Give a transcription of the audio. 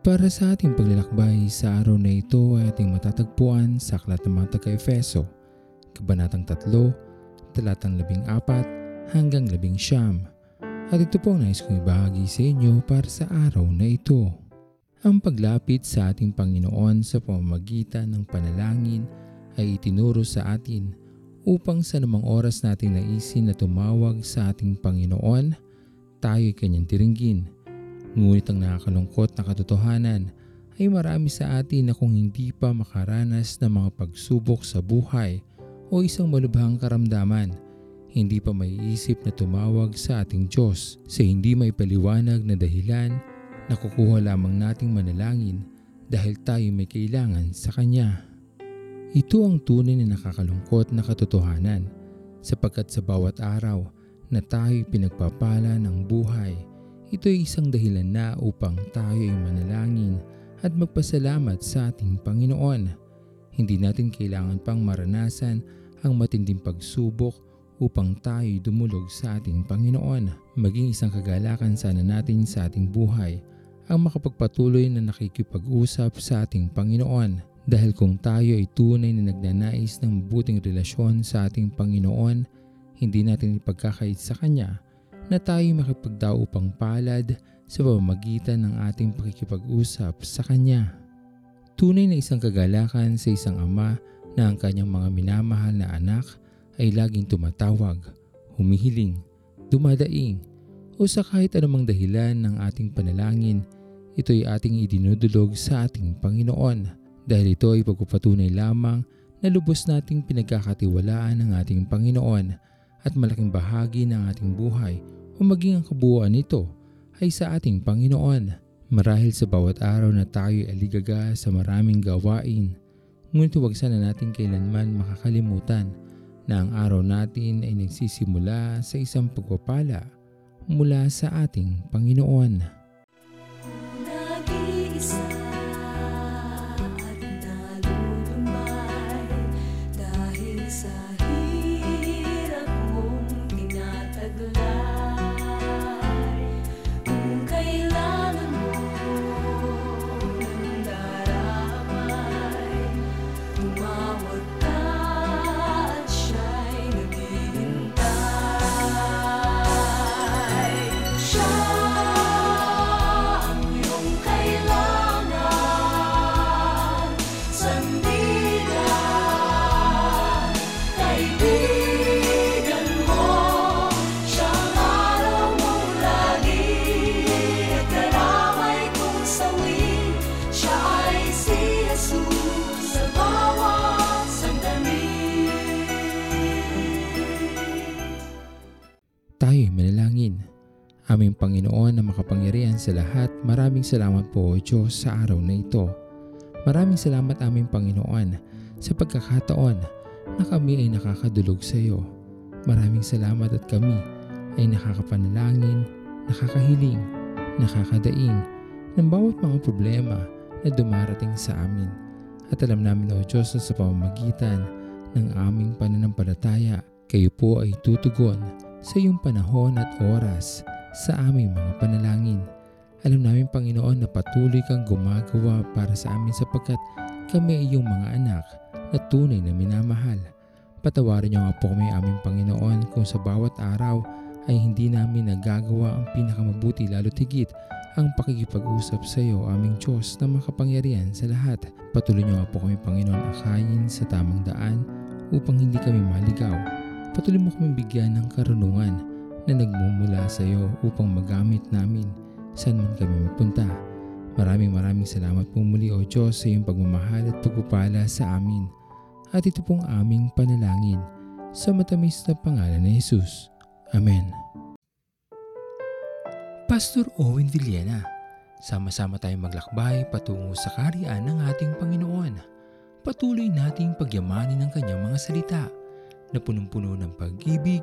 Para sa ating paglalakbay sa araw na ito ay ating matatagpuan sa Aklat ng mga taga-Efeso, Kabanatang 3, talatang 14 hanggang 11. At ito po ang nais kong ibahagi sa inyo para sa araw na ito. Ang paglapit sa ating Panginoon sa pamamagitan ng panalangin ay itinuro sa atin upang sa namang oras natin naisin na tumawag sa ating Panginoon, tayo ay kanyang tiringgin Ngunit ang nakakalungkot na katotohanan ay marami sa atin na kung hindi pa makaranas ng mga pagsubok sa buhay o isang malubhang karamdaman, hindi pa may isip na tumawag sa ating Diyos sa hindi may paliwanag na dahilan na kukuha lamang nating manalangin dahil tayo may kailangan sa Kanya. Ito ang tunay na nakakalungkot na katotohanan sapagkat sa bawat araw na tayo pinagpapala ng buhay ito ay isang dahilan na upang tayo ay manalangin at magpasalamat sa ating Panginoon. Hindi natin kailangan pang maranasan ang matinding pagsubok upang tayo dumulog sa ating Panginoon. Maging isang kagalakan sana natin sa ating buhay ang makapagpatuloy na nakikipag-usap sa ating Panginoon. Dahil kung tayo ay tunay na nagnanais ng mabuting relasyon sa ating Panginoon, hindi natin ipagkakait sa Kanya na tayo makipagdaupang palad sa pamamagitan ng ating pakikipag-usap sa Kanya. Tunay na isang kagalakan sa isang ama na ang kanyang mga minamahal na anak ay laging tumatawag, humihiling, dumadaing, o sa kahit anumang dahilan ng ating panalangin, ito ay ating idinudulog sa ating Panginoon dahil ito ay pagpapatunay lamang na lubos nating pinagkakatiwalaan ng ating Panginoon at malaking bahagi ng ating buhay o maging ang kabuuan nito ay sa ating Panginoon. Marahil sa bawat araw na tayo ay aligaga sa maraming gawain, ngunit huwag sana natin kailanman makakalimutan na ang araw natin ay nagsisimula sa isang pagpapala mula sa ating Panginoon. Tayo'y Aming Panginoon na makapangyarihan sa lahat, maraming salamat po o Diyos sa araw na ito. Maraming salamat aming Panginoon sa pagkakataon na kami ay nakakadulog sa iyo. Maraming salamat at kami ay nakakapanalangin, nakakahiling, nakakadaing ng bawat mga problema na dumarating sa amin. At alam namin o Diyos na sa pamamagitan ng aming pananampalataya, kayo po ay tutugon sa iyong panahon at oras sa aming mga panalangin. Alam namin Panginoon na patuloy kang gumagawa para sa amin sapagkat kami ay iyong mga anak na tunay na minamahal. Patawarin niyo nga po kami aming Panginoon kung sa bawat araw ay hindi namin nagagawa ang pinakamabuti lalo tigit ang pakikipag-usap sa iyo aming Diyos na makapangyarihan sa lahat. Patuloy niyo nga po kami Panginoon akayin sa tamang daan upang hindi kami maligaw Patuloy mo kami bigyan ng karunungan na nagmumula sa iyo upang magamit namin saan man kami magpunta. Maraming maraming salamat po muli o Diyos sa iyong pagmamahal at pagpupala sa amin. At ito pong aming panalangin sa matamis na pangalan ni Jesus. Amen. Pastor Owen Villena, sama-sama tayong maglakbay patungo sa kariyan ng ating Panginoon. Patuloy nating pagyamanin ang kanyang mga salita na punong-puno ng pag-ibig